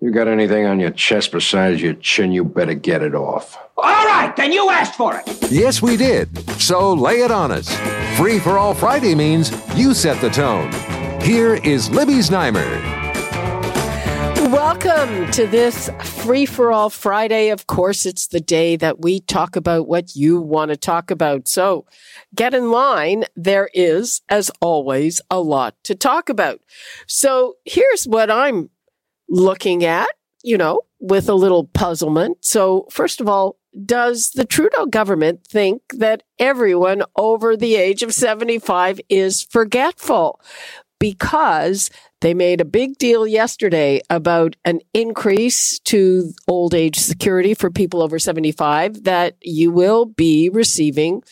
You got anything on your chest besides your chin, you better get it off. All right, then you asked for it. Yes, we did. So lay it on us. Free for all Friday means you set the tone. Here is Libby Znaimer. Welcome to this Free for All Friday. Of course, it's the day that we talk about what you want to talk about. So get in line. There is, as always, a lot to talk about. So here's what I'm looking at, you know, with a little puzzlement. So, first of all, does the Trudeau government think that everyone over the age of 75 is forgetful? Because they made a big deal yesterday about an increase to old age security for people over 75 that you will be receiving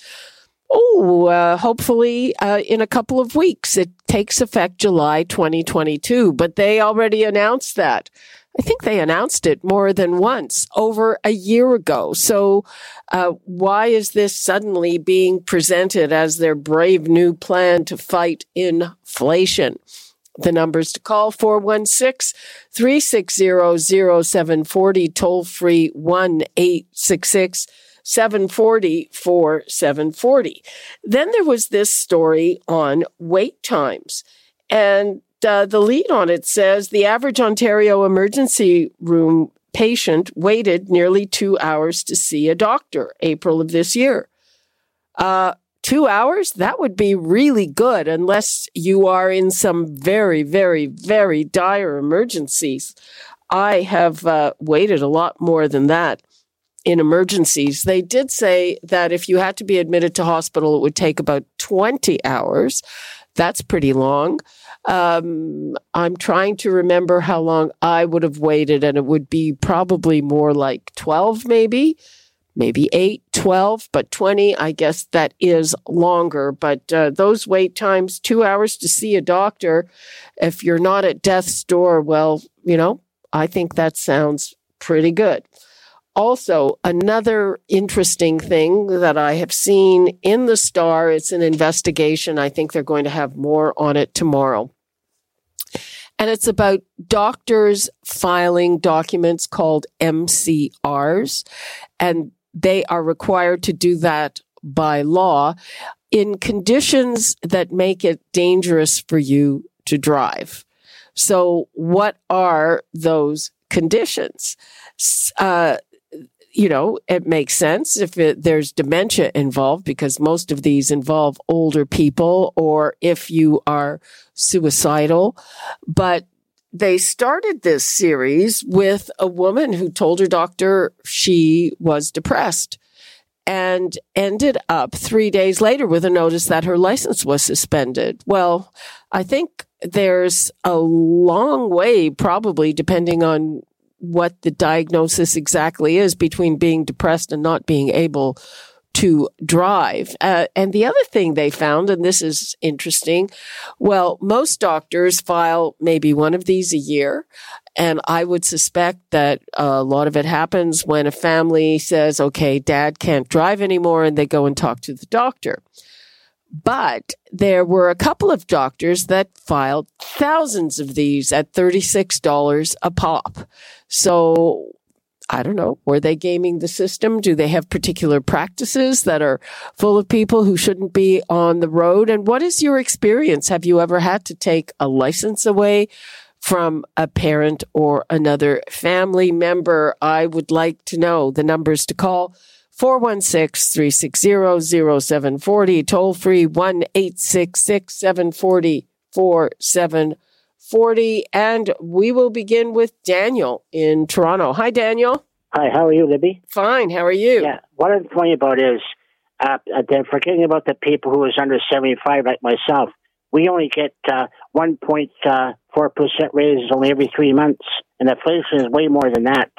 Oh, uh, hopefully uh, in a couple of weeks. It takes effect July 2022, but they already announced that. I think they announced it more than once over a year ago. So, uh, why is this suddenly being presented as their brave new plan to fight inflation? The numbers to call 416 360 0740, toll free 1 866 740 for 740. Then there was this story on wait times. And uh, the lead on it says the average Ontario emergency room patient waited nearly two hours to see a doctor, April of this year. Uh, two hours? That would be really good unless you are in some very, very, very dire emergencies. I have uh, waited a lot more than that in emergencies. They did say that if you had to be admitted to hospital, it would take about 20 hours. That's pretty long. Um, I'm trying to remember how long I would have waited, and it would be probably more like 12, maybe, maybe 8, 12, but 20, I guess that is longer. But uh, those wait times, two hours to see a doctor, if you're not at death's door, well, you know, I think that sounds pretty good. Also, another interesting thing that I have seen in the Star, it's an investigation. I think they're going to have more on it tomorrow. And it's about doctors filing documents called MCRs. And they are required to do that by law in conditions that make it dangerous for you to drive. So what are those conditions? Uh, you know, it makes sense if it, there's dementia involved because most of these involve older people or if you are suicidal. But they started this series with a woman who told her doctor she was depressed and ended up three days later with a notice that her license was suspended. Well, I think there's a long way, probably depending on what the diagnosis exactly is between being depressed and not being able to drive. Uh, and the other thing they found, and this is interesting, well, most doctors file maybe one of these a year. And I would suspect that a lot of it happens when a family says, okay, dad can't drive anymore, and they go and talk to the doctor. But there were a couple of doctors that filed thousands of these at $36 a pop. So I don't know. Were they gaming the system? Do they have particular practices that are full of people who shouldn't be on the road? And what is your experience? Have you ever had to take a license away from a parent or another family member? I would like to know the numbers to call 416-360-0740, toll free 1-866-740-4740. And we will begin with Daniel in Toronto. Hi, Daniel. Hi, how are you, Libby? Fine, how are you? Yeah, what I'm talking about is uh, they're forgetting about the people who is under 75 like myself. We only get uh, 1.4% uh, raises only every three months. and inflation is way more than that.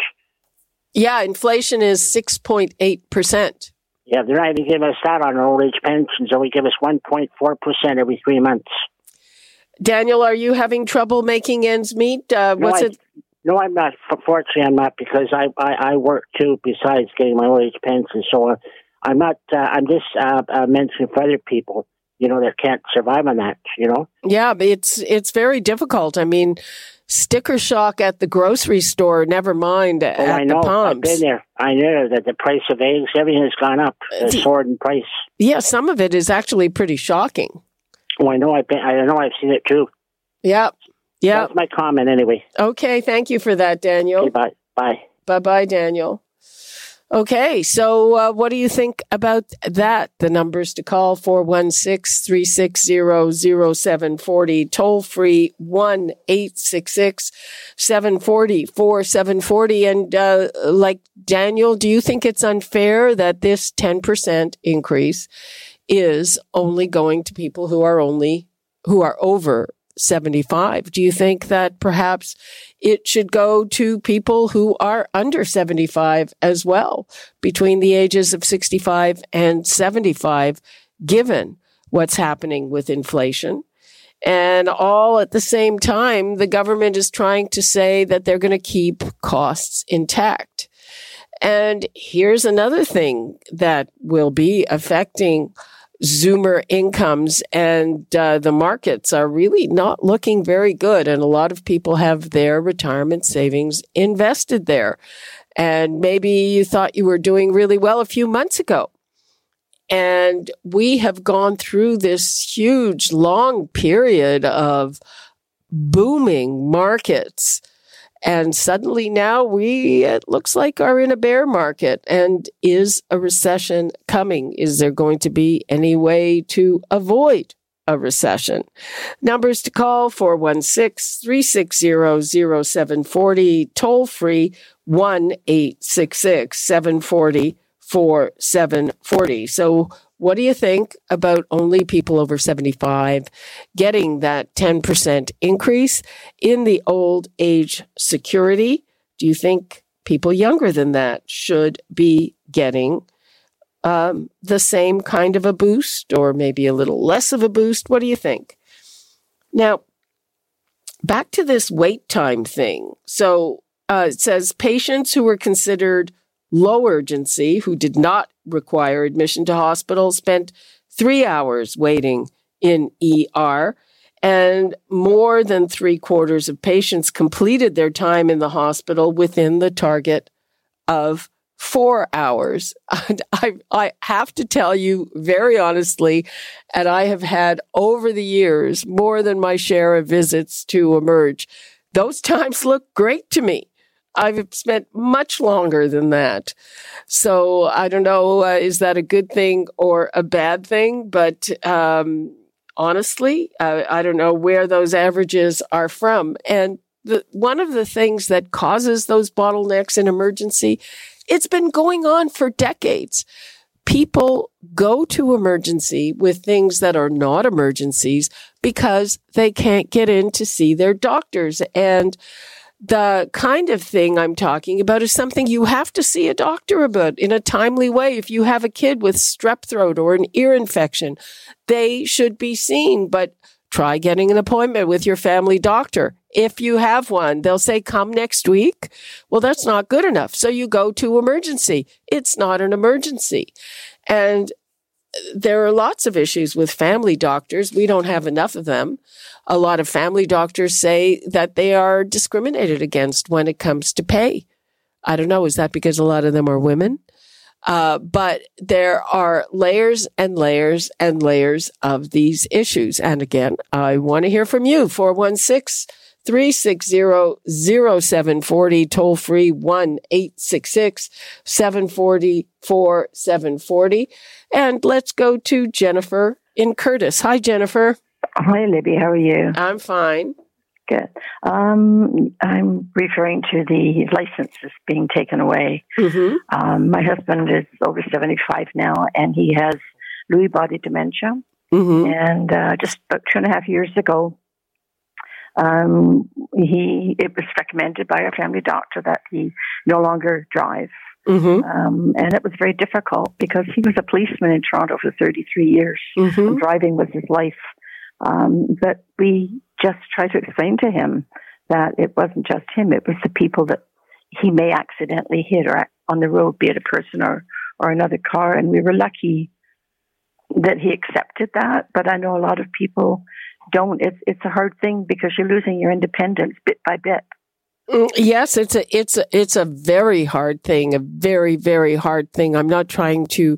Yeah, inflation is 6.8%. Yeah, they're not even giving us that on our old age pensions. They only give us 1.4% every three months. Daniel, are you having trouble making ends meet? Uh, No, what's I- it? No, I'm not. Fortunately, I'm not because I, I, I work too besides getting my old age pension. So uh, I'm not, uh, I'm just uh, uh, mentioning for other people, you know, that can't survive on that, you know? Yeah, it's it's very difficult. I mean, sticker shock at the grocery store. Never mind Oh, at I know. the I've been there. I know that the price of eggs, everything has gone up. The soared in price. Yeah, some of it is actually pretty shocking. Oh, I know. I've been. I know. I've seen it too. Yep. yeah. That's my comment anyway. Okay, thank you for that, Daniel. Okay, bye. Bye. Bye bye, Daniel. Okay, so uh, what do you think about that? The numbers to call 416 360 0740, toll free 1 866 740 4740. And uh, like Daniel, do you think it's unfair that this 10% increase is only going to people who are only who are over 75? Do you think that perhaps it should go to people who are under 75 as well, between the ages of 65 and 75, given what's happening with inflation? And all at the same time, the government is trying to say that they're going to keep costs intact. And here's another thing that will be affecting Zoomer incomes and uh, the markets are really not looking very good. And a lot of people have their retirement savings invested there. And maybe you thought you were doing really well a few months ago. And we have gone through this huge, long period of booming markets. And suddenly now we, it looks like, are in a bear market. And is a recession coming? Is there going to be any way to avoid a recession? Numbers to call 416 360 0740, toll free 1 866 740 4740. So, what do you think about only people over 75 getting that 10% increase in the old age security? Do you think people younger than that should be getting um, the same kind of a boost or maybe a little less of a boost? What do you think? Now, back to this wait time thing. So uh, it says patients who were considered low urgency, who did not require admission to hospital, spent three hours waiting in ER. And more than three quarters of patients completed their time in the hospital within the target of four hours. I, I have to tell you very honestly, and I have had over the years more than my share of visits to Emerge. Those times look great to me. I've spent much longer than that. So I don't know, uh, is that a good thing or a bad thing? But um, honestly, uh, I don't know where those averages are from. And the, one of the things that causes those bottlenecks in emergency, it's been going on for decades. People go to emergency with things that are not emergencies because they can't get in to see their doctors. And the kind of thing I'm talking about is something you have to see a doctor about in a timely way. If you have a kid with strep throat or an ear infection, they should be seen, but try getting an appointment with your family doctor. If you have one, they'll say, come next week. Well, that's not good enough. So you go to emergency. It's not an emergency. And there are lots of issues with family doctors. We don't have enough of them. A lot of family doctors say that they are discriminated against when it comes to pay. I don't know. Is that because a lot of them are women? Uh, but there are layers and layers and layers of these issues. And again, I want to hear from you. 416 360 0740, toll free 1 866 740 And let's go to Jennifer in Curtis. Hi, Jennifer. Hi, Libby. How are you? I'm fine. Good. Um, I'm referring to the licenses being taken away. Mm-hmm. Um, my husband is over 75 now, and he has Lewy body dementia. Mm-hmm. And uh, just about two and a half years ago, Um, he it was recommended by our family doctor that he no longer drive, Mm-hmm. um, and it was very difficult because he was a policeman in Toronto for 33 years. Mm-hmm. and driving was his life. Um, but we just tried to explain to him that it wasn't just him; it was the people that he may accidentally hit or on the road, be it a person or or another car. And we were lucky that he accepted that. But I know a lot of people don't. It's it's a hard thing because you're losing your independence bit by bit. Mm, Yes, it's a it's a it's a very hard thing, a very very hard thing. I'm not trying to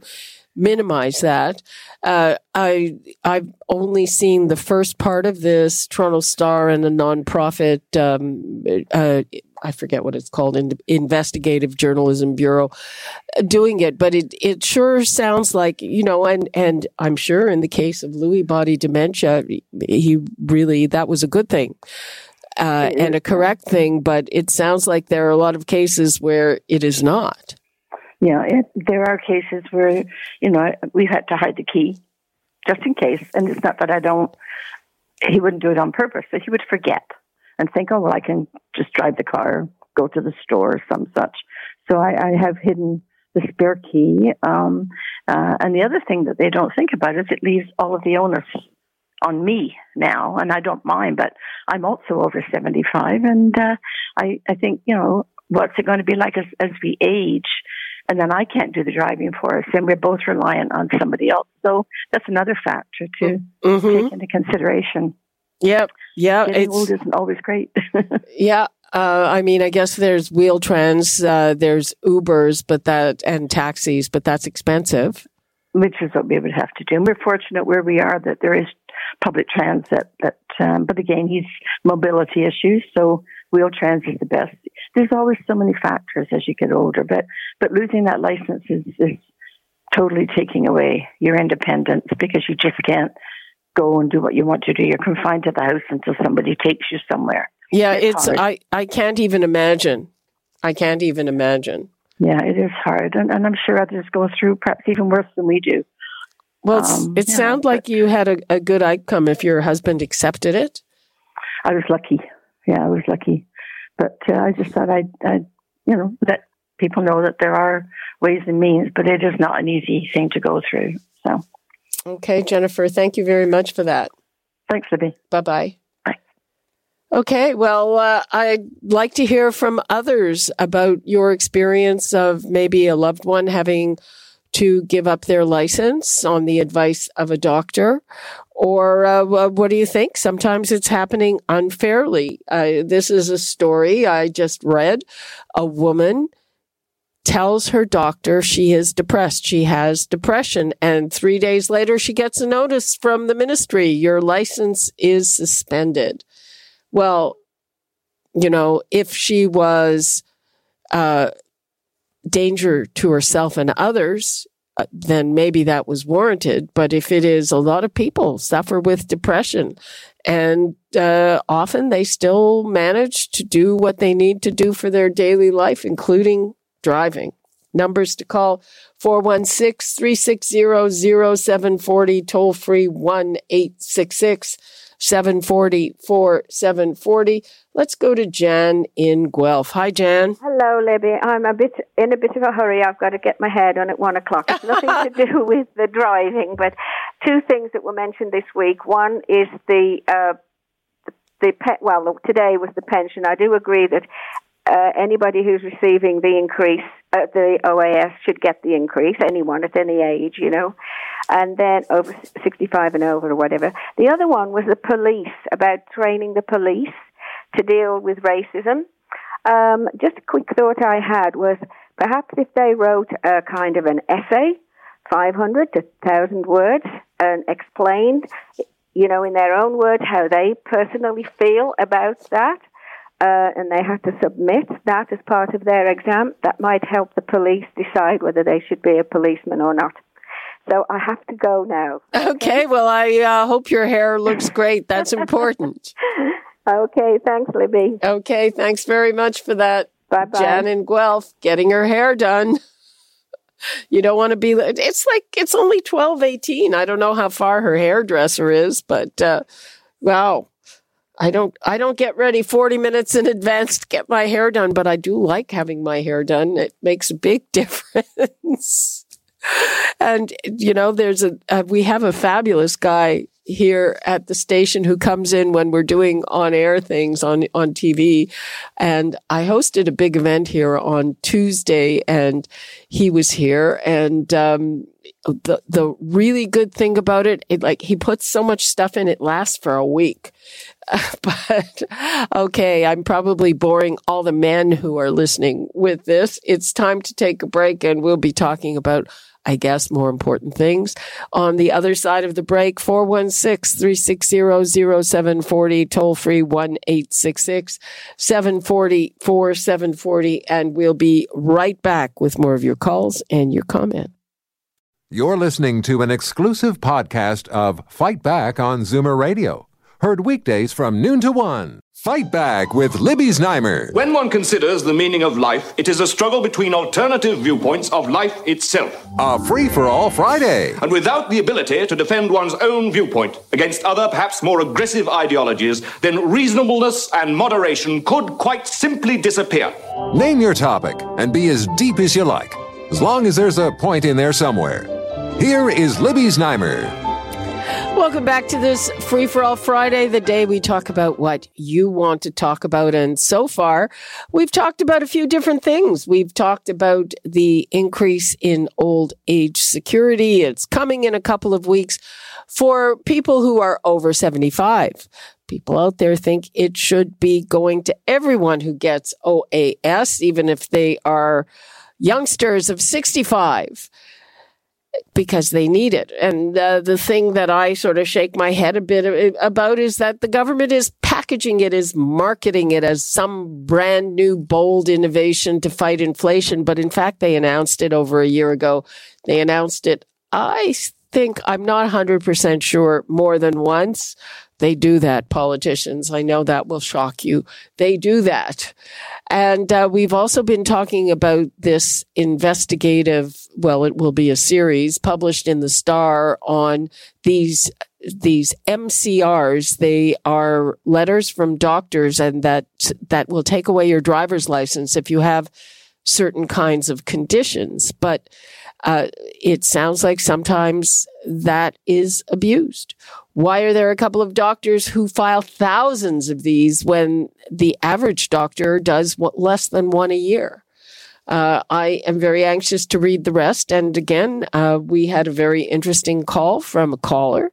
minimize that. Uh, I I've only seen the first part of this Toronto Star and a nonprofit. Um, uh, I forget what it's called, in, Investigative Journalism Bureau, uh, doing it, but it it sure sounds like you know, and and I'm sure in the case of Lewy body dementia, he really that was a good thing uh, and a correct thing, but it sounds like there are a lot of cases where it is not. Yeah, it, there are cases where you know we've had to hide the key just in case, and it's not that I don't. He wouldn't do it on purpose, but he would forget and think, "Oh well, I can just drive the car, go to the store, or some such." So I, I have hidden the spare key. Um, uh, and the other thing that they don't think about is it leaves all of the onus on me now, and I don't mind. But I'm also over seventy-five, and uh, I I think you know what's it going to be like as as we age and then I can't do the driving for us, and we're both reliant on somebody else. So that's another factor to Mm-hmm. take into consideration. Yep. Yeah. Getting It's, old isn't always great. yeah. Uh, I mean, I guess there's wheel trans, uh, there's Ubers, but that, and taxis, but that's expensive. Which is what we would have to do. And we're fortunate where we are that there is public transit. That, um, but again, he's mobility issues, so wheel trans is the best. There's always so many factors as you get older, but but losing that license is, is totally taking away your independence because you just can't go and do what you want to do. You're confined to the house until somebody takes you somewhere. Yeah. It's It's. I, I can't even imagine. I can't even imagine. Yeah, it is hard, and, and I'm sure others go through perhaps even worse than we do. Well, it's, Um, it yeah, sounds like you had a, a good outcome if your husband accepted it. I was lucky. Yeah, I was lucky. But uh, I just thought I'd, I'd, you know, let people know that there are ways and means, but it is not an easy thing to go through. So Okay, Jennifer, thank you very much for that. thanks, Libby. Bye bye. Okay, well, uh, I'd like to hear from others about your experience of maybe a loved one having to give up their license on the advice of a doctor. Or uh, what do you think? Sometimes it's happening unfairly. Uh, this is a story I just read. A woman tells her doctor she is depressed. She has depression. And three days later, she gets a notice from the ministry. Your license is suspended. Well, you know, if she was, uh, danger to herself and others, uh, then maybe that was warranted. But if it is, a lot of people suffer with depression and uh, often they still manage to do what they need to do for their daily life, including driving. Numbers to call 416 360 0740, toll free 1 866 740 4740. Let's go to Jan in Guelph. Hi, Jan. Hello, Libby. I'm a bit in a bit of a hurry. I've got to get my head on at one o'clock. It's nothing to do with the driving, but two things that were mentioned this week. One is the uh, the pe- well, today was the pension. I do agree that uh, anybody who's receiving the increase at the OAS should get the increase. Anyone at any age, you know, and then over sixty-five and over or whatever. The other one was the police about training the police to deal with racism. Um, just a quick thought I had was perhaps if they wrote a kind of an essay, 500 to 1,000 words, and explained, you know, in their own words how they personally feel about that, uh, and they had to submit that as part of their exam, that might help the police decide whether they should be a policeman or not. So I have to go now. Okay, well, I uh, hope your hair looks great. That's important. Okay, thanks, Libby. Okay, thanks very much for that. Bye bye. Jan in Guelph getting her hair done. You don't want to be, it's like, it's only 12, 18. I don't know how far her hairdresser is, but uh, wow. I don't I don't get ready 40 minutes in advance to get my hair done, but I do like having my hair done. It makes a big difference. and you know, there's a uh, we have a fabulous guy here at the station who comes in when we're doing on air things on, on TV. And I hosted a big event here on Tuesday and he was here and, um, the, the really good thing about it, it, like he puts so much stuff in, it lasts for a week. but okay, I'm probably boring all the men who are listening with this. It's time to take a break and we'll be talking about I guess, more important things. On the other side of the break, 416-360-0740, toll free 1-866-740-4740. And we'll be right back with more of your calls and your comment. You're listening to an exclusive podcast of Fight Back on Zoomer Radio. Heard weekdays from noon to one. Fight Back with Libby Znaimer. When one considers the meaning of life, it is a struggle between alternative viewpoints of life itself. A free for all Friday. And without the ability to defend one's own viewpoint against other, perhaps more aggressive ideologies, then reasonableness and moderation could quite simply disappear. Name your topic and be as deep as you like, as long as there's a point in there somewhere. Here is Libby Znaimer. Welcome back to this Free for All Friday, the day we talk about what you want to talk about. And so far, we've talked about a few different things. We've talked about the increase in old age security. It's coming in a couple of weeks for people who are over 75. People out there think it should be going to everyone who gets OAS, even if they are youngsters of 65 because they need it. And uh, the thing that I sort of shake my head a bit about is that the government is packaging it as marketing it as some brand new bold innovation to fight inflation. But in fact, they announced it over a year ago. They announced it, I think, I'm not 100% sure, more than once. They do that, politicians. I know that will shock you. They do that. And uh, we've also been talking about this investigative, well, it will be a series published in the Star on these these MCRs, they are letters from doctors and that, that will take away your driver's license if you have certain kinds of conditions. But, uh, it sounds like sometimes that is abused. Why are there a couple of doctors who file thousands of these when the average doctor does less than one a year? Uh, I am very anxious to read the rest. And again, uh, we had a very interesting call from a caller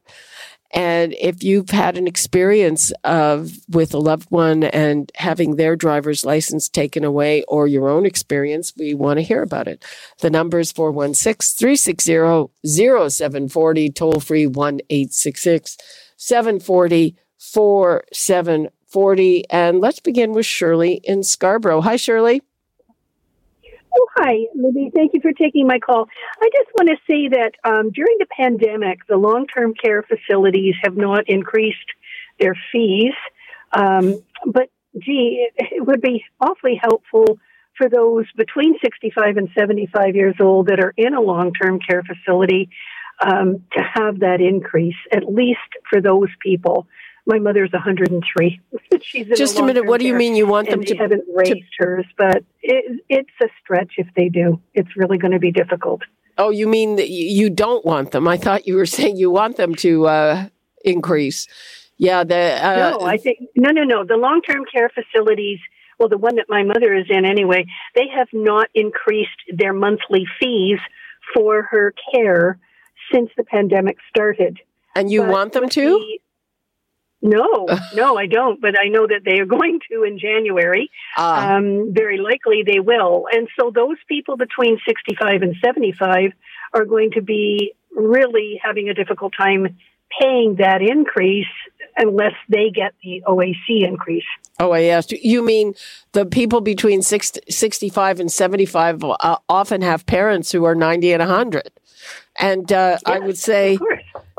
and if you've had an experience of with a loved one and having their driver's license taken away or your own experience, we want to hear about it. The number is 416-360-0740, toll free 1-866-740-4740. And let's begin with Shirley in Scarborough. Hi, Shirley. Oh, hi, Libby. Thank you for taking my call. I just want to say that um, during the pandemic, the long term care facilities have not increased their fees. Um, but, gee, it, it would be awfully helpful for those between 65 and 75 years old that are in a long term care facility um, to have that increase, at least for those people. My mother's 103. She's just a minute. What do you mean you want them to? haven't raised to, hers, but it, it's a stretch if they do. It's really going to be difficult. Oh, you mean that you don't want them? I thought you were saying you want them to uh, increase. Yeah, the uh, no, I think no, no, no. The long-term care facilities. Well, the one that my mother is in anyway, they have not increased their monthly fees for her care since the pandemic started. And you but want them to? The, no, no, I don't. But I know that they are going to in January. Uh, um, very likely they will. And so those people between 65 and 75 are going to be really having a difficult time paying that increase unless they get the OAC increase. Oh, I asked you. You mean the people between 60, 65 and 75 uh, often have parents who are 90 and 100. And uh, yes, I would say,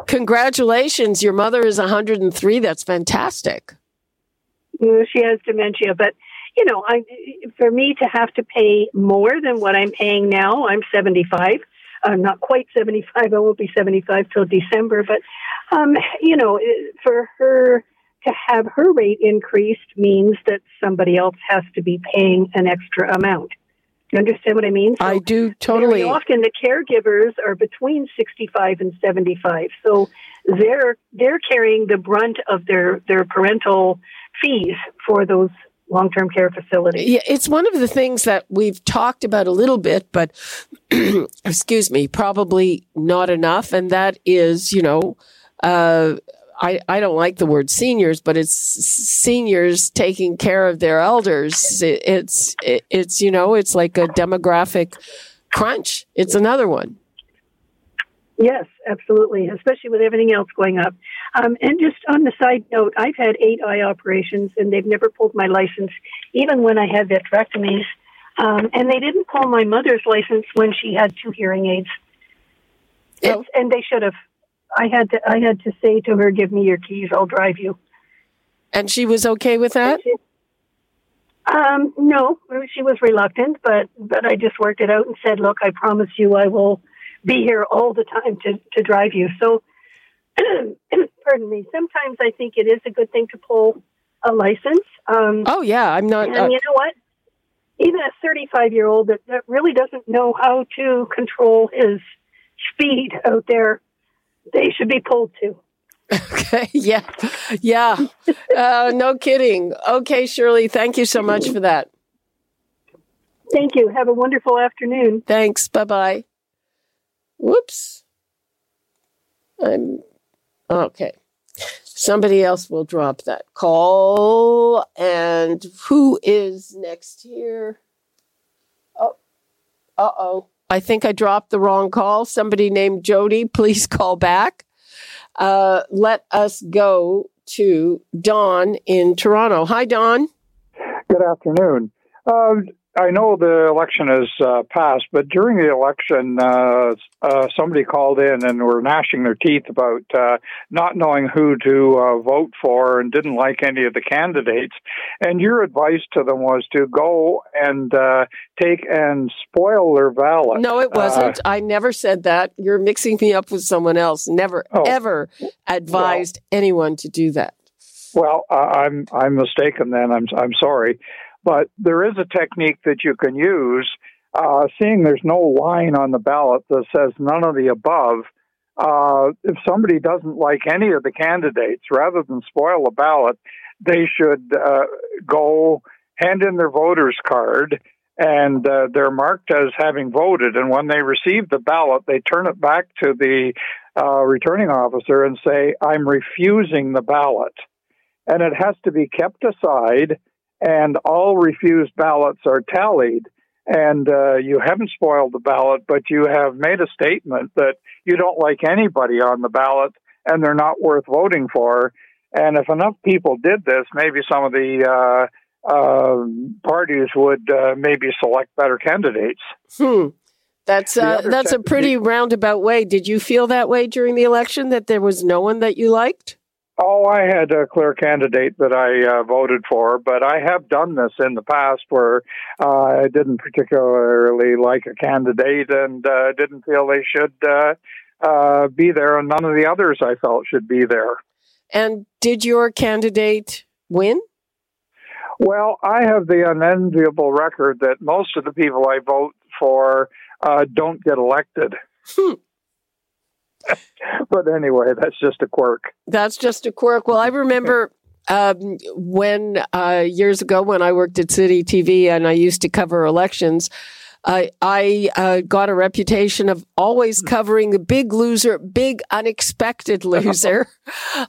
congratulations, your mother is 103. That's fantastic. She has dementia, but you know, I for me to have to pay more than what I'm paying now, I'm 75. I'm not quite 75. I won't be 75 till December, but um, you know, for her to have her rate increased means that somebody else has to be paying an extra amount. You understand what I mean? So I do totally. Often, the caregivers are between sixty-five and seventy-five, so they're they're carrying the brunt of their their parental fees for those long-term care facilities. Yeah, it's one of the things that we've talked about a little bit, but excuse me, probably not enough, and that is, you know. Uh, I, I don't like the word seniors, but it's seniors taking care of their elders. It, it's it, it's you know it's like a demographic crunch. It's another one. Yes, absolutely, especially with everything else going up. Um, and just on the side note, I've had eight eye operations, and they've never pulled my license, even when I had vitrectomies. Um, and they didn't pull my mother's license when she had two hearing aids. Oh. and they should have. I had to I had to say to her, "Give me your keys. I'll drive you." And she was okay with that. She, um, no, she was reluctant, but but I just worked it out and said, "Look, I promise you, I will be here all the time to to drive you." So, pardon me. Sometimes I think it is a good thing to pull a license. Um, oh yeah, I'm not. And uh, you know what? Even a 35 year old that, that really doesn't know how to control his speed out there they should be pulled too. Okay. Yeah. Yeah. uh, no kidding. Okay, Shirley. Thank you so much for that. Thank you. Have a wonderful afternoon. Thanks. Bye bye. Whoops. I'm okay. Somebody else will drop that call. And who is next here? Oh, uh oh. I think I dropped the wrong call. Somebody named Jody, please call back. Uh, let us go to Don in Toronto. Hi, Don. Good afternoon. Uh, I know the election has uh, passed, but during the election, uh, uh, somebody called in and were gnashing their teeth about uh, not knowing who to uh, vote for and didn't like any of the candidates. And your advice to them was to go and uh, take and spoil their ballot. No, it wasn't. I never said that. You're mixing me up with someone else. Never, oh, ever advised well, anyone to do that. Well, I'm I'm mistaken. Then I'm I'm sorry. But there is a technique that you can use. Uh, seeing there's no line on the ballot that says none of the above, uh, if somebody doesn't like any of the candidates, rather than spoil the ballot, they should uh, go hand in their voter's card and uh, they're marked as having voted. And when they receive the ballot, they turn it back to the uh, returning officer and say, I'm refusing the ballot. And it has to be kept aside and all refused ballots are tallied. And uh, you haven't spoiled the ballot, but you have made a statement that you don't like anybody on the ballot and they're not worth voting for. And if enough people did this, maybe some of the uh, uh, parties would uh, maybe select better candidates. Hmm. That's uh, that's a pretty roundabout way. Did you feel that way during the election that there was no one that you liked? Oh, I had a clear candidate that I uh, voted for, but I have done this in the past where uh, I didn't particularly like a candidate and uh, didn't feel they should uh, uh, be there, and none of the others I felt should be there. And did your candidate win? Well, I have the unenviable record that most of the people I vote for uh, don't get elected. Hmm. but anyway, that's just a quirk. That's just a quirk. Well, I remember um, when uh, years ago when I worked at City TV and I used to cover elections. I, I uh, got a reputation of always covering the big loser, big unexpected loser.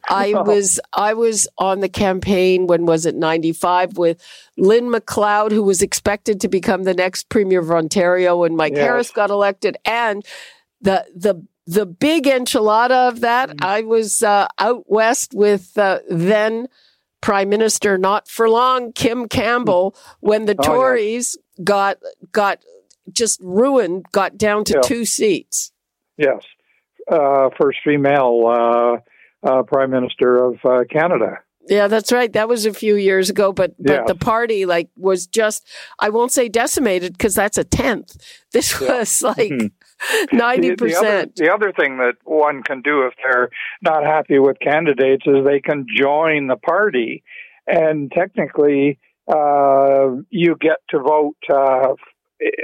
I was I was on the campaign when was it ninety five with Lynn McLeod, who was expected to become the next premier of Ontario, and Mike yes. Harris got elected, and the the the big enchilada of that, mm-hmm. I was uh, out west with uh, then Prime Minister, not for long, Kim Campbell, when the oh, Tories yes. got got just ruined, got down to yeah. two seats. Yes, uh, first female uh, uh, Prime Minister of uh, Canada. Yeah, that's right. That was a few years ago, but but Yeah. the party like was just I won't say decimated because that's a tenth. This was like ninety The- the other- percent. The other thing that one can do if they're not happy with candidates is they can join the party, and technically, uh, you get to vote uh,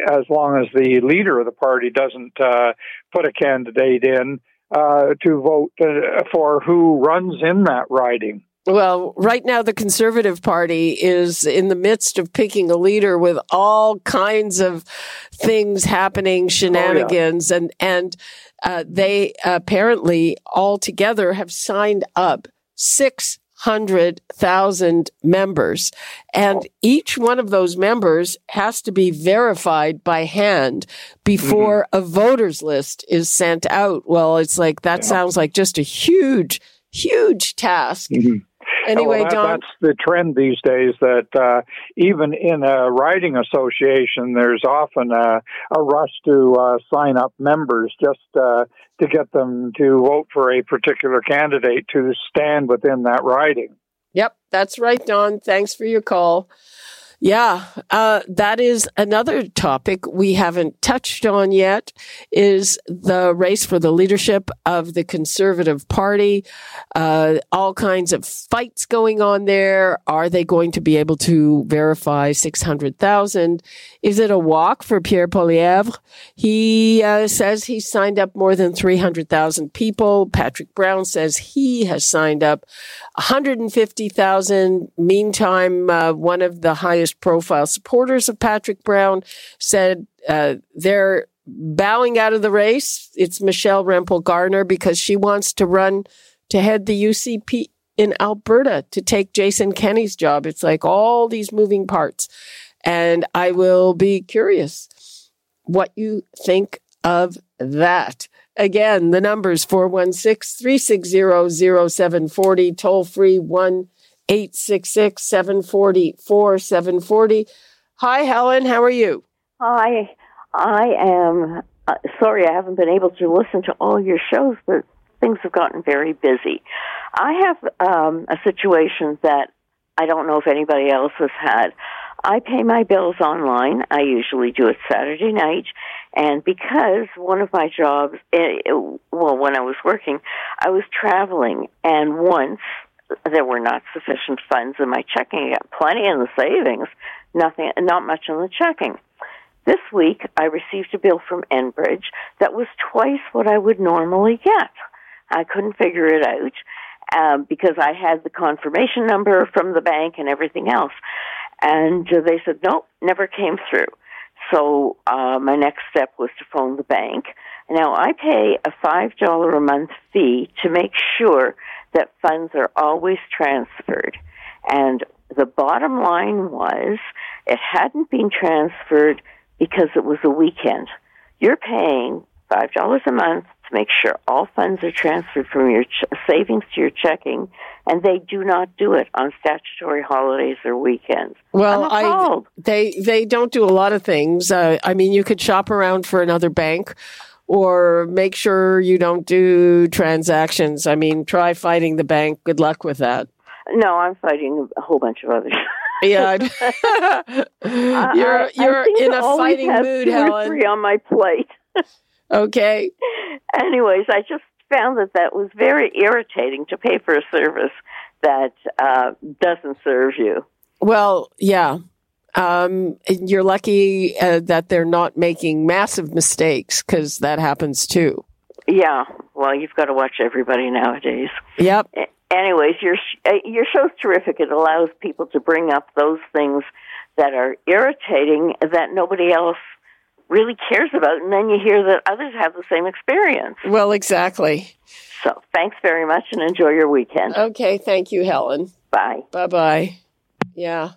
as long as the leader of the party doesn't uh, put a candidate in uh, to vote uh, for who runs in that riding. Well, right now the Conservative Party is in the midst of picking a leader with all kinds of things happening, shenanigans, and and uh, they apparently all together have signed up six hundred thousand members, and each one of those members has to be verified by hand before a voters list is sent out. Well, it's like that sounds like just a huge, huge task. Anyway, Well, that- John. that's the trend these days. That uh, even in a riding association, there's often a, a rush to uh, sign up members just uh, to get them to vote for a particular candidate to stand within that riding. Yep, that's right, Don. Thanks for your call. Yeah, uh, that is another topic we haven't touched on yet is the race for the leadership of the Conservative Party. Uh, all kinds of fights going on there. Are they going to be able to verify 600,000? Is it a walk for Pierre Poilievre? He uh, says he signed up more than 300,000 people. Patrick Brown says he has signed up 150,000. Meantime, uh, one of the highest profile supporters of Patrick Brown said uh, they're bowing out of the race. It's Michelle Rempel Garner because she wants to run to head the UCP in Alberta to take Jason Kenney's job. It's like all these moving parts. And I will be curious what you think of that. Again, the numbers 416 360 0740, toll free 1 866 740 4740. Hi, Helen. How are you? Hi, I am uh, sorry I haven't been able to listen to all your shows, but things have gotten very busy. I have um, a situation that I don't know if anybody else has had. I pay my bills online. I usually do it Saturday night. And because one of my jobs, eh, eh, well, when I was working, I was traveling. And once there were not sufficient funds in my checking, I got plenty in the savings, nothing, not much in the checking. This week, I received a bill from Enbridge that was twice what I would normally get. I couldn't figure it out um, because I had the confirmation number from the bank and everything else. And uh, they said, nope, never came through. So uh, my next step was to phone the bank. Now I pay a five dollar a month fee to make sure that funds are always transferred. And the bottom line was it hadn't been transferred because it was a weekend. You're paying five dollars a month to make sure all funds are transferred from your ch- savings to your checking, and they do not do it on statutory holidays or weekends. Well, I they they don't do a lot of things. Uh, I mean, you could shop around for another bank, or make sure you don't do transactions. I mean, try fighting the bank. Good luck with that. No, I'm fighting a whole bunch of others. Yeah, you're you're in a fighting have mood, Helen. three on my plate. Okay. Anyways, I just found that that was very irritating to pay for a service that uh, doesn't serve you. Well, yeah. Um, you're lucky uh, that they're not making massive mistakes because that happens too. Yeah, well, you've got to watch everybody nowadays. Yep. Anyways, your sh- uh, your show's terrific. It allows people to bring up those things that are irritating that nobody else really cares about, and then you hear that others have the same experience. Well, exactly. So, thanks very much, and enjoy your weekend. Okay. Thank you, Helen. Bye. Bye bye. Yeah.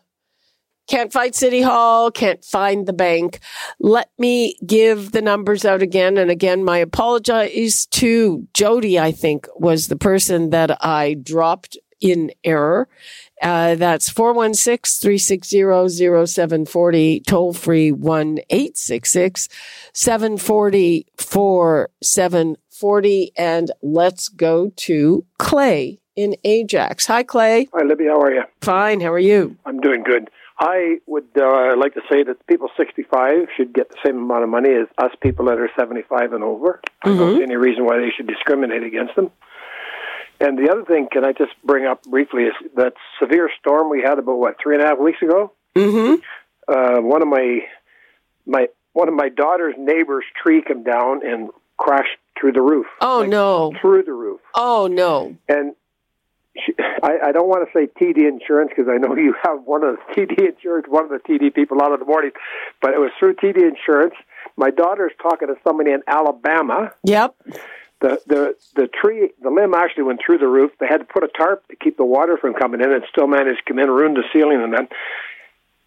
Can't fight City Hall, can't find the bank. Let me give the numbers out again. And again, my apologies to Jody, I think was the person that I dropped in error. Uh, that's 416-360-0740, toll free 1-866-740-4740. And let's go to Clay in Ajax. Hi, Clay. Hi, Libby. How are you? Fine. How are you? I'm doing good. I would uh, like to say that people 65 should get the same amount of money as us people that are 75 and over. I don't see any reason why they should discriminate against them. And the other thing, can I just bring up briefly, is that severe storm we had about what three and a half weeks ago. Mm-hmm. Uh, one of my my one of my daughter's neighbor's tree came down and crashed through the roof. Oh no! Through the roof. Oh no! And she, I, I don't want to say TD insurance because I know you have one of the TD insurance, one of the TD people out in the morning, but it was through TD insurance. My daughter's talking to somebody in Alabama. Yep. The the the tree, the limb actually went through the roof. They had to put a tarp to keep the water from coming in, and still managed to come in, ruin the ceiling, and then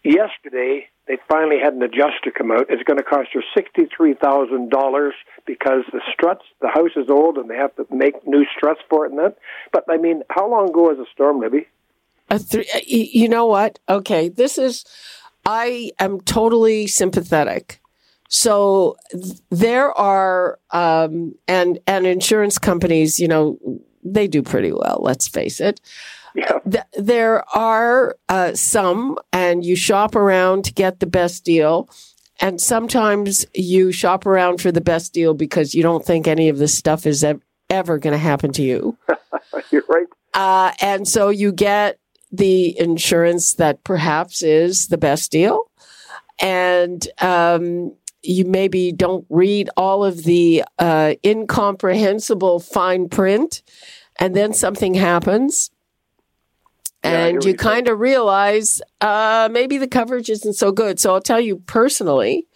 yesterday they finally had an adjuster come out. It's going to cost her sixty three thousand dollars because the struts, the house is old, and they have to make new struts for it. And that, but I mean, how long ago was the storm, Libby? A three, you know what? Okay, this is. I am totally sympathetic. So there are, um, and and insurance companies, you know, they do pretty well. Let's face it. Yeah. Th- there are uh, some, and you shop around to get the best deal. And sometimes you shop around for the best deal because you don't think any of this stuff is ev- ever going to happen to you. You're right. Uh, and so you get the insurance that perhaps is the best deal. And um, you maybe don't read all of the uh, incomprehensible fine print. And then something happens. And you kind of realize uh, maybe the coverage isn't so good. So I'll tell you personally,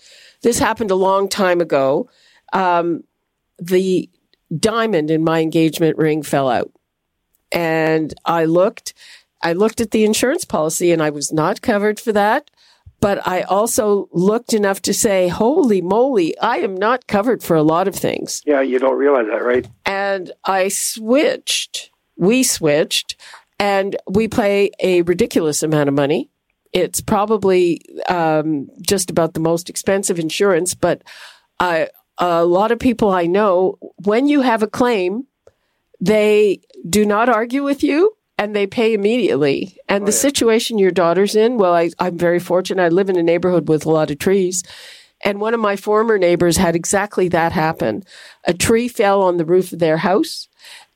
this happened a long time ago. Um, the diamond in my engagement ring fell out and I looked, I looked at the insurance policy and I was not covered for that. But I also looked enough to say, holy moly, I am not covered for a lot of things. Yeah, you don't realize that, right? And I switched, we switched, and we pay a ridiculous amount of money. It's probably um, just about the most expensive insurance, but I, a lot of people I know, when you have a claim, they do not argue with you and they pay immediately. And the situation your daughter's in, well, I, I'm very fortunate. I live in a neighborhood with a lot of trees. And one of my former neighbors had exactly that happen. A tree fell on the roof of their house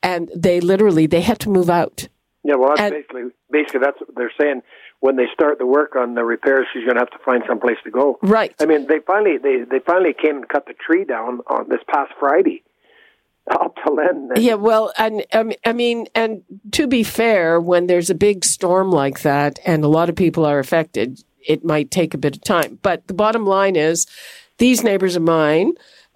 and they literally, they had to move out. Yeah, well, that's And- basically basically that's what they're saying. When they start the work on the repairs, she's going to have to find some place to go. Right. I mean, they finally they they finally came and cut the tree down on this past Friday. Up Len. Yeah, well, and I mean, and to be fair, when there's a big storm like that and a lot of people are affected, it might take a bit of time. But the bottom line is, these neighbors of mine,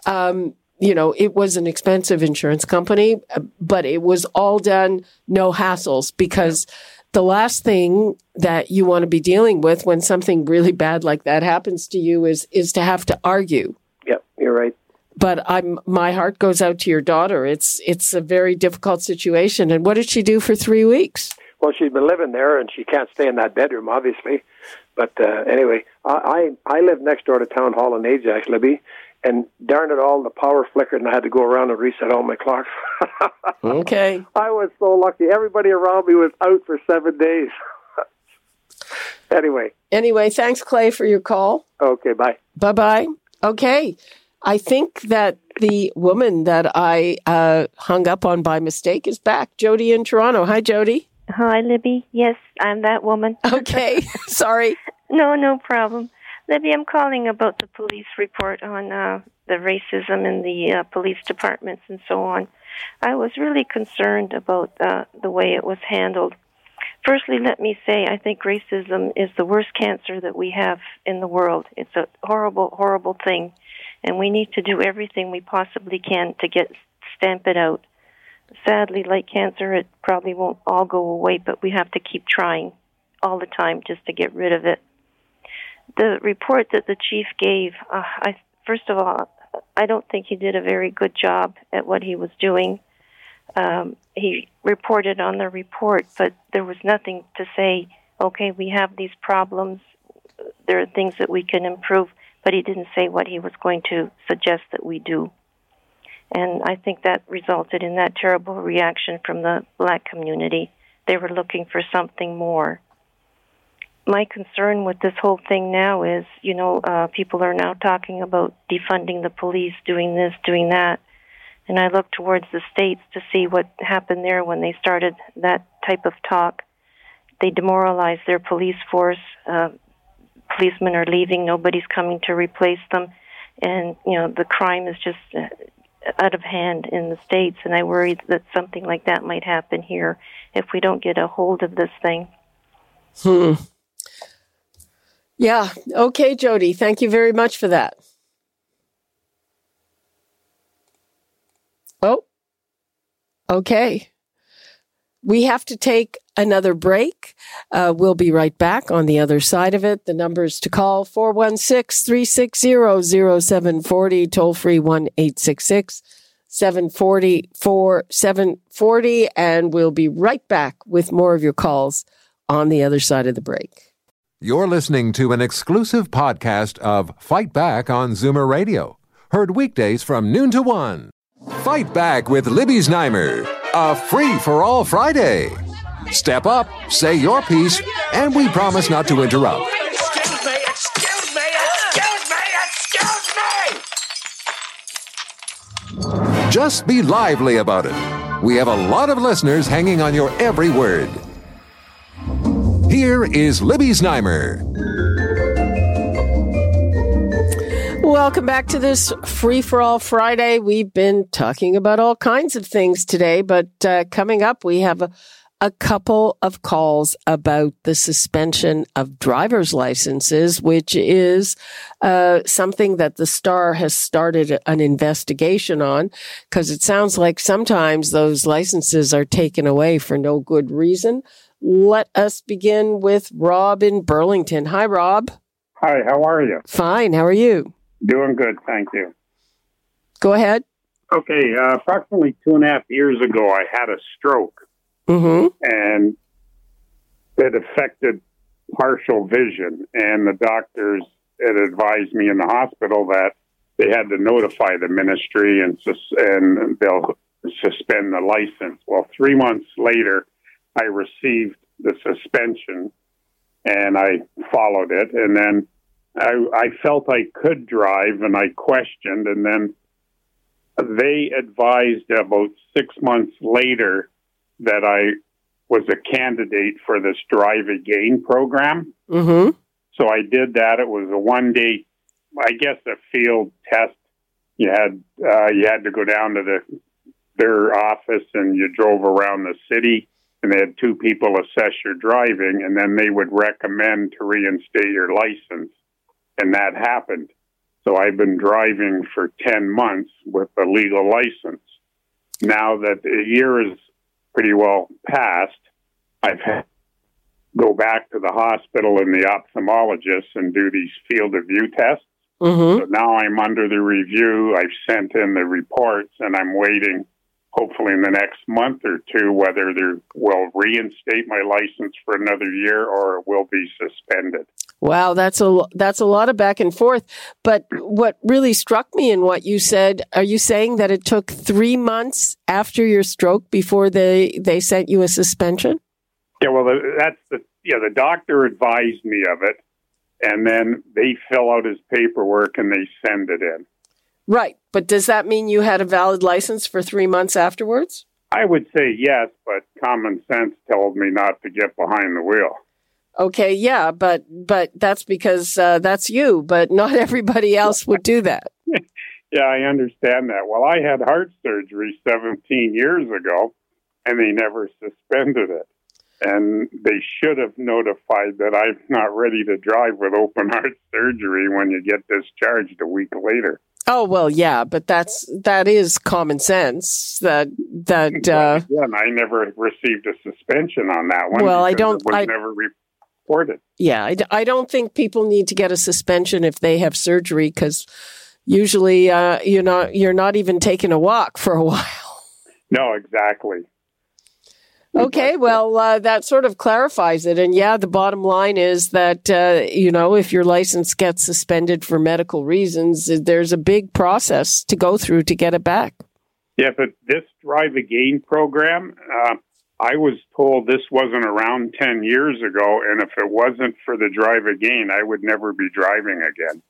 um, you know, it was an expensive insurance company, but it was all done no hassles because the last thing that you want to be dealing with when something really bad like that happens to you is is to have to argue Yep, you're right. But I'm my heart goes out to your daughter. It's it's a very difficult situation. And what did she do for three weeks? Well, she's been living there, and she can't stay in that bedroom, obviously. But uh, anyway, I, I I live next door to Town Hall in Ajax, Libby, and darn it all, the power flickered, and I had to go around and reset all my clocks. Okay. I was so lucky. Everybody around me was out for seven days. anyway, Anyway, thanks Clay for your call. okay, bye. Bye bye. Okay. I think that the woman that I uh, hung up on by mistake is back. Jody in Toronto. Hi, Jody. Hi, Libby. Yes, I'm that woman. Okay. Sorry. No, no problem. Libby, I'm calling about the police report on uh, the racism in the uh, police departments and so on. I was really concerned about uh, the way it was handled. Firstly, let me say I think racism is the worst cancer that we have in the world. It's a horrible, horrible thing, and we need to do everything we possibly can to get stamp it out. Sadly, like cancer, it probably won't all go away, but we have to keep trying all the time just to get rid of it. The report that the chief gave, uh, I first of all, I don't think he did a very good job at what he was doing. Um, he reported on the report, but there was nothing to say. Okay, we have these problems. There are things that we can improve, but he didn't say what he was going to suggest that we do. And I think that resulted in that terrible reaction from the black community. They were looking for something more. My concern with this whole thing now is, you know, uh, people are now talking about defunding the police, doing this, doing that. And I look towards the states to see what happened there when they started that type of talk. They demoralized their police force. Uh, policemen are leaving. Nobody's coming to replace them. And, you know, the crime is just uh, out of hand in the States. And I worry that something like that might happen here if we don't get a hold of this thing. Hmm. Yeah. Okay, Jody. Thank you very much for that. Oh, okay. We have to take another break. Uh, we'll be right back on the other side of it. The numbers to call 416 360 0740, toll free 1 866 740 4740. And we'll be right back with more of your calls on the other side of the break. You're listening to an exclusive podcast of Fight Back on Zoomer Radio, heard weekdays from noon to one. Fight Back with Libby Znaimer, a free for all Friday. Step up, say your piece, and we promise not to interrupt. Excuse me, excuse me, excuse me, excuse me! Just be lively about it. We have a lot of listeners hanging on your every word. Here is Libby Znaimer. Welcome back to this Free for All Friday. We've been talking about all kinds of things today, but uh, coming up, we have a, a couple of calls about the suspension of driver's licenses, which is uh, something that the Star has started an investigation on because it sounds like sometimes those licenses are taken away for no good reason. Let us begin with Rob in Burlington. Hi, Rob. Hi, how are you? Fine. How are you? Doing good, thank you. Go ahead. Okay, uh, approximately two and a half years ago, I had a stroke, Mm-hmm. and it affected partial vision. And the doctors had advised me in the hospital that they had to notify the ministry and sus- and they'll suspend the license. Well, three months later, I received the suspension, and I followed it, and then I, I felt I could drive, and I questioned, and then they advised about six months later that I was a candidate for this Drive Again program. Mm-hmm. So I did that. It was a one day, I guess, a field test. You had uh, you had to go down to the their office and you drove around the city, and they had two people assess your driving, and then they would recommend to reinstate your license, and that happened. So I've been driving for ten months with a legal license. Now that the year is pretty well past, I've had to go back to the hospital and the ophthalmologist and do these field of view tests. Mm-hmm. So now I'm under the review. I've sent in the reports and I'm waiting, hopefully in the next month or two, whether they will reinstate my license for another year or it will be suspended. Wow, that's a that's a lot of back and forth. But what really struck me in what you said, are you saying that it took three months after your stroke before they they sent you a suspension? Yeah, well, that's the yeah. The doctor advised me of it, and then they fill out his paperwork and they send it in. Right, but does that mean you had a valid license for three months afterwards? I would say yes, but common sense told me not to get behind the wheel. Okay, yeah, but but that's because uh, that's you, but not everybody else would do that. Yeah, I understand that. Well, I had heart surgery 17 years ago, and they never suspended it. And they should have notified that I'm not ready to drive with open heart surgery when you get discharged a week later. Oh well, yeah, but that's that is common sense. That that uh, Again, I never received a suspension on that one. Well, I don't- I- never reported. yeah, I don't think people need to get a suspension if they have surgery because usually uh, you're not you're not even taking a walk for a while. No, exactly. Okay, well, uh, that sort of clarifies it. And yeah, the bottom line is that, uh, you know, if your license gets suspended for medical reasons, there's a big process to go through to get it back. Yeah, but this Drive Again program, uh, I was told this wasn't around 10 years ago, and if it wasn't for the Drive Again, I would never be driving again.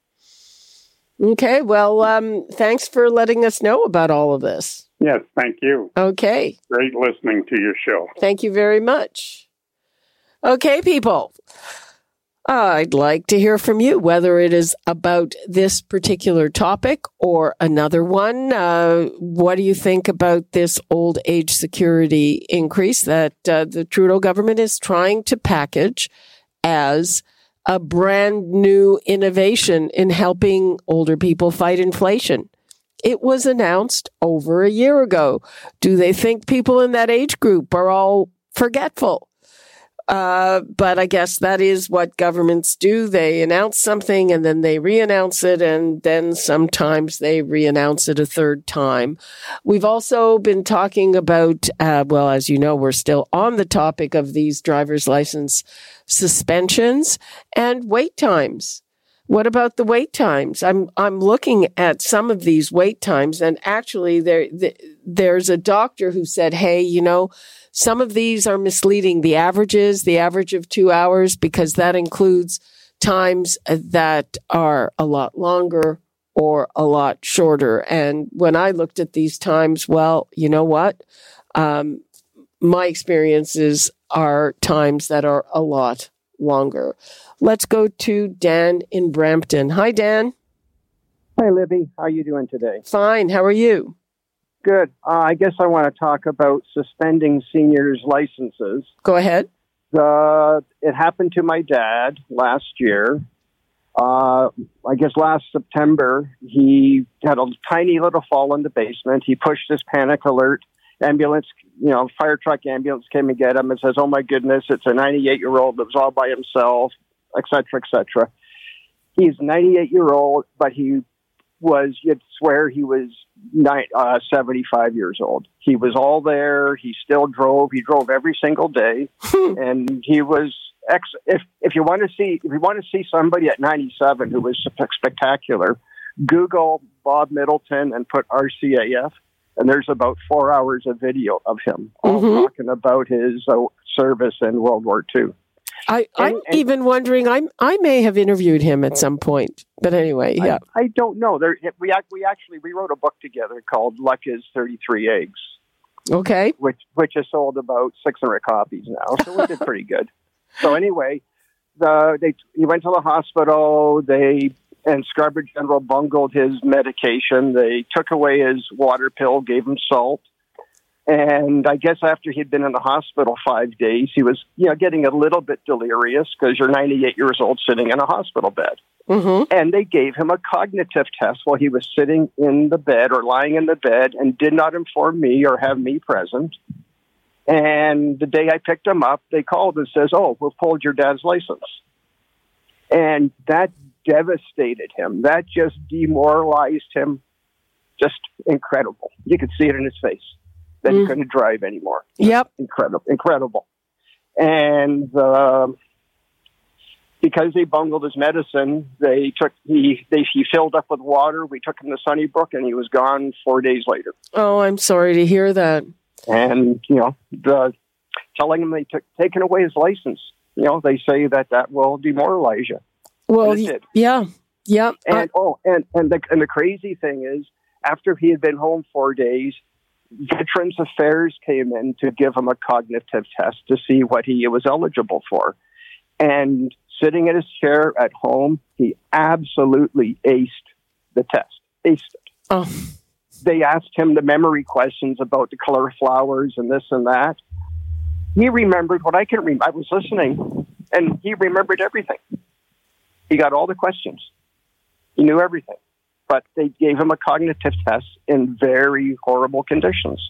Okay, well, um, thanks for letting us know about all of this. Yes, thank you. Okay. Great listening to your show. Thank you very much. Okay, people. I'd like to hear from you, whether it is about this particular topic or another one. Uh, what do you think about this old age security increase that uh, the Trudeau government is trying to package as a brand new innovation in helping older people fight inflation? It was announced over a year ago. Do they think people in that age group are all forgetful? Uh, but I guess that is what governments do. They announce something and then they re-announce it and then sometimes they re-announce it a third time. We've also been talking about, uh, well, as you know, we're still on the topic of these driver's license suspensions and wait times. What about the wait times? I'm I'm looking at some of these wait times, and actually, there there's a doctor who said, "Hey, you know, some of these are misleading. The averages, the average of two hours, because that includes times that are a lot longer or a lot shorter." And when I looked at these times, well, you know what? Um, my experiences are times that are a lot longer. Let's go to Dan in Brampton. Hi, Dan. Hi, Libby. How are you doing today? Fine. How are you? Good. Uh, I guess I want to talk about suspending seniors' licenses. Go ahead. The it happened to my dad last year. Uh, I guess last September, he had a tiny little fall in the basement. He pushed his panic alert ambulance, you know, fire truck ambulance came and get him and says, "Oh my goodness, it's a 98 year old that was all by himself, et cetera, et cetera." He's 98 year old, but he was you'd swear he was nine, uh, 75 years old. He was all there. He still drove. He drove every single day, and he was ex. If if you want to see if you want to see somebody at 97 who was spectacular, Google Bob Middleton and put RCAF and there's about four hours of video of him all Mhm. talking about his uh, service in World War II. I, and- even wondering. I'm I may have interviewed him at some point, but anyway, yeah. I, I don't know. There, we we actually we wrote a book together called "Luck Is Thirty Three Eggs," okay. which which has sold about six hundred copies now, so we did pretty good. So anyway, the they he went to the hospital. They and Scarborough General bungled his medication. They took away his water pill, gave him salt. And I guess after he'd been in the hospital five days, he was, you know, getting a little bit delirious because you're 98 years old sitting in a hospital bed. Mm-hmm. And they gave him a cognitive test while he was sitting in the bed or lying in the bed and did not inform me or have me present. And the day I picked him up, they called and says, "Oh, we've pulled your dad's license." And that devastated him. That just demoralized him. Just incredible. You could see it in his face that he Mm. couldn't drive anymore. Yep. Incredible, incredible. And um, because he bungled his medicine, they took he they he filled up with water. We took him to Sunnybrook, and he was gone four days later. Oh, I'm sorry to hear that. And you know, the telling him they took taken away his license. You know, they say that that will demoralize you. Well, And it y- did. yeah, yeah. And oh, and and the and the crazy thing is, after he had been home four days, Veterans Affairs came in to give him a cognitive test to see what he was eligible for, and sitting in his chair at home, he absolutely aced the test. Aced it. Oh. They asked him the memory questions about the color of flowers and this and that. He remembered what I can remember. I was listening, and he remembered everything. He got all the questions. He knew everything. But they gave him a cognitive test in very horrible conditions.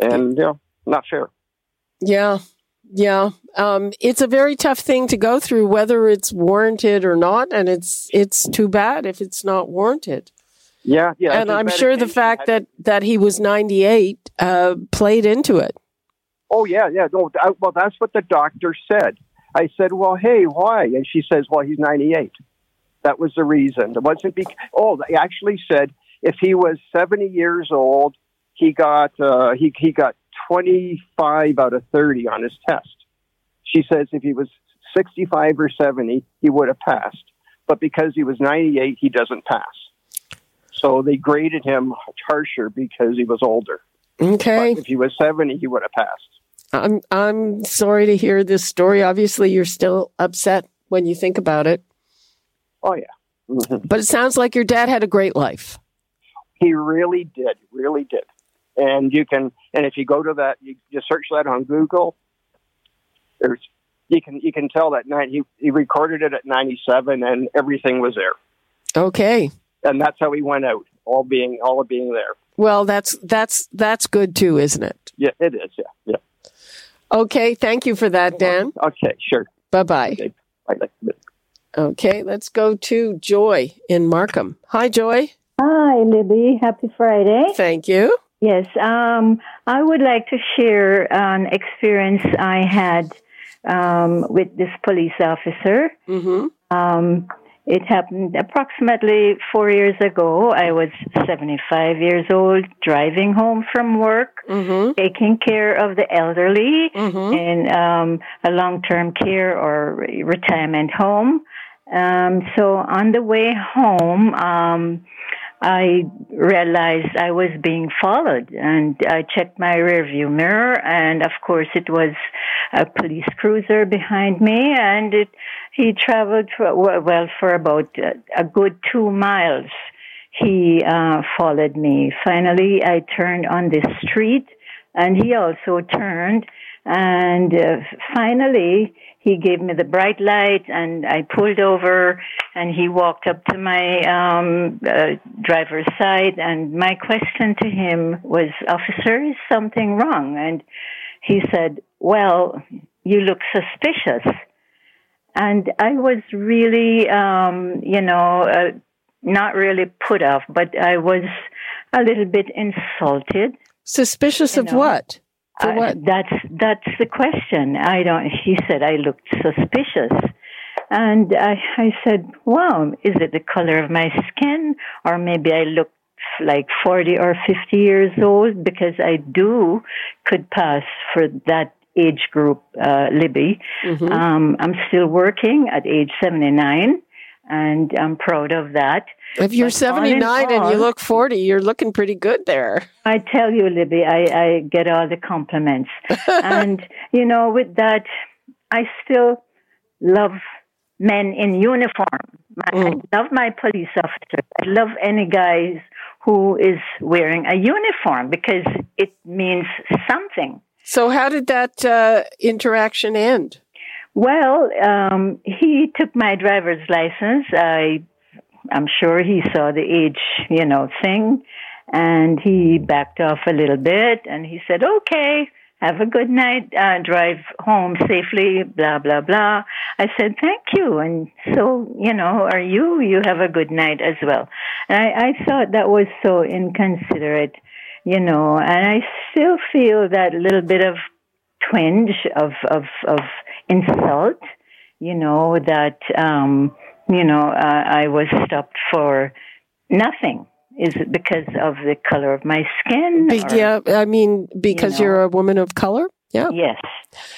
And, you know, not fair. Yeah. Yeah. Um, it's a very tough thing to go through, whether it's warranted or not. And it's, it's too bad if it's not warranted. Yeah, yeah. and I'm sure the fact that, that he was 98, uh, played into it. Oh, yeah, yeah. No, I, well, that's what the doctor said. I said, well, hey, why? And she says, well, he's 98. That was the reason. It wasn't because, oh, they actually said if he was 70 years old, he got uh, he he got 25 out of 30 on his test. She says if he was 65 or 70, he would have passed. But because he was 98, he doesn't pass. So they graded him harsher because he was older. Okay. But if he was 70, he would have passed. I'm I'm sorry to hear this story. Obviously, you're still upset when you think about it. Oh yeah. Mm-hmm. But it sounds like your dad had a great life. He really did, really did. And you can, and if you go to that, you just search that on Google. There's, you can you can tell that nine he he recorded it at ninety seven, and everything was there. Okay. And that's how he went out, all being all of being there. Well, that's that's that's good too, isn't it? Yeah, it is. Yeah, yeah. Okay, thank you for that, Dan. Okay, sure. Bye bye. Okay. Bye. Okay, let's go to Joy in Markham. Hi, Joy. Hi, Libby. Happy Friday. Thank you. Yes, um, I would like to share an experience I had um, with this police officer. Mm-hmm. Um, it happened approximately four years ago. I was 75 years old, driving home from work, Mm-hmm. taking care of the elderly in um, a long term care or retirement home. Um, so on the way home, um, I realized I was being followed and I checked my rearview mirror and of course it was a police cruiser behind me and it, he traveled for, well for about a good two miles. He uh, followed me. Finally, I turned on the street and he also turned and uh, finally he gave me the bright light and I pulled over and he walked up to my um, uh, driver's side and my question to him was, officer, is something wrong? And he said, well, you look suspicious. And I was really, um, you know, uh, not really put off, but I was a little bit insulted. Suspicious of know, what? I- what? That's that's the question. I don't. He said I looked suspicious, and I I said, "Wow, is it the color of my skin, or maybe I look like forty or fifty years old because I do could pass for that age group, uh, Libby. Mm-hmm. Um, I'm still working at age seventy nine, and I'm proud of that." If you're But all in 79 and you look 40, you're looking pretty good there. I tell you, Libby, I, I get all the compliments. and, you know, with that, I still love men in uniform. I Mm. I love my police officers. I love any guys who is wearing a uniform because it means something. So, how did that uh, interaction end? Well, um, he took my driver's license. I, I'm sure he saw the age, you know, thing, and he backed off a little bit, and he said, "Okay, have a good night. Uh, drive home safely." Blah blah blah. I said, "Thank you," and so, you know, are you? You have a good night as well. And I, I thought that was so inconsiderate, you know, and I still feel that little bit of twinge of of of insult you know that um you know uh, i was stopped for nothing is it because of the color of my skin Be- or- yeah, I mean, because know. you are a woman of color? Yeah. yes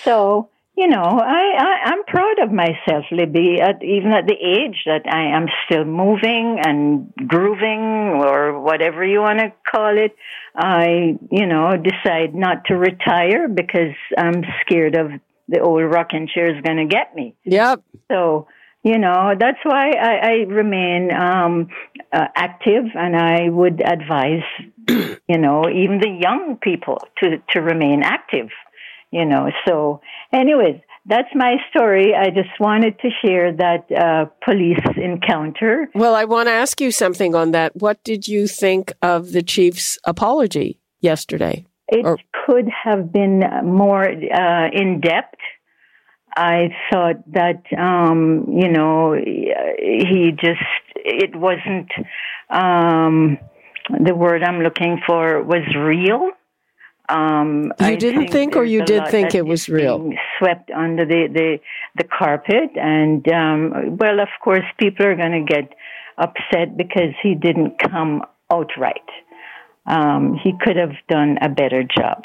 so you know i, I i'm proud of myself libby at even at the age that i am still moving and grooving or whatever you want to call it i you know decide not to retire because i'm scared of the old rocking chair is going to get me Yep. so, you know, that's why I, I remain um, uh, active, and I would advise, you know, even the young people to to remain active. You know, so anyways, that's my story. I just wanted to share that uh, police encounter. Well, I want to ask you something on that. What did you think of the chief's apology yesterday? It Or- could have been more uh, in depth. I thought that, um, you know, he just, it wasn't, um, the word I'm looking for was real. Um, You I didn't think, or you did think it was real? Swept under the, the, the carpet. And, um, well, of course, people are going to get upset because he didn't come outright. Um, he could have done a better job.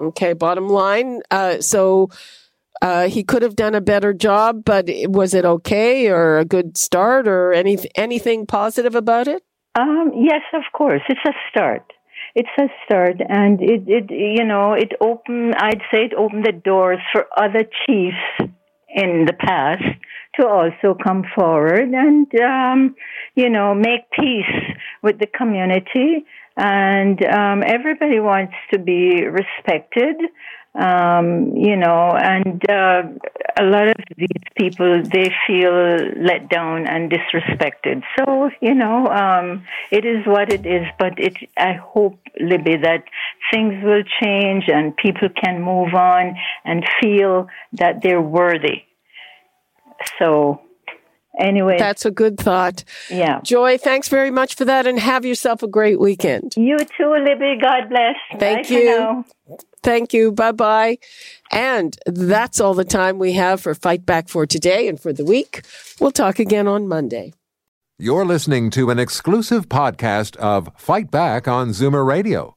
Okay, bottom line. Uh, so uh, he could have done a better job, but was it okay or a good start or any, anything positive about it? Um, yes, of course. It's a start. It's a start, and it, it, you know, it opened. I'd say it opened the doors for other chiefs in the past to also come forward and, um, you know, make peace with the community. And um, everybody wants to be respected um, you know, and uh, a lot of these people they feel let down and disrespected. So you know, um, it is what it is. But it, I hope, Libby, that things will change and people can move on and feel that they're worthy. So anyway. That's a good thought. Yeah. Joy, thanks very much for that and have yourself a great weekend. You too, Libby. God bless. Thank Bye you. Thank you. Bye bye. And that's all the time we have for Fight Back for today and for the week. We'll talk again on Monday. You're listening to an exclusive podcast of Fight Back on Zoomer Radio.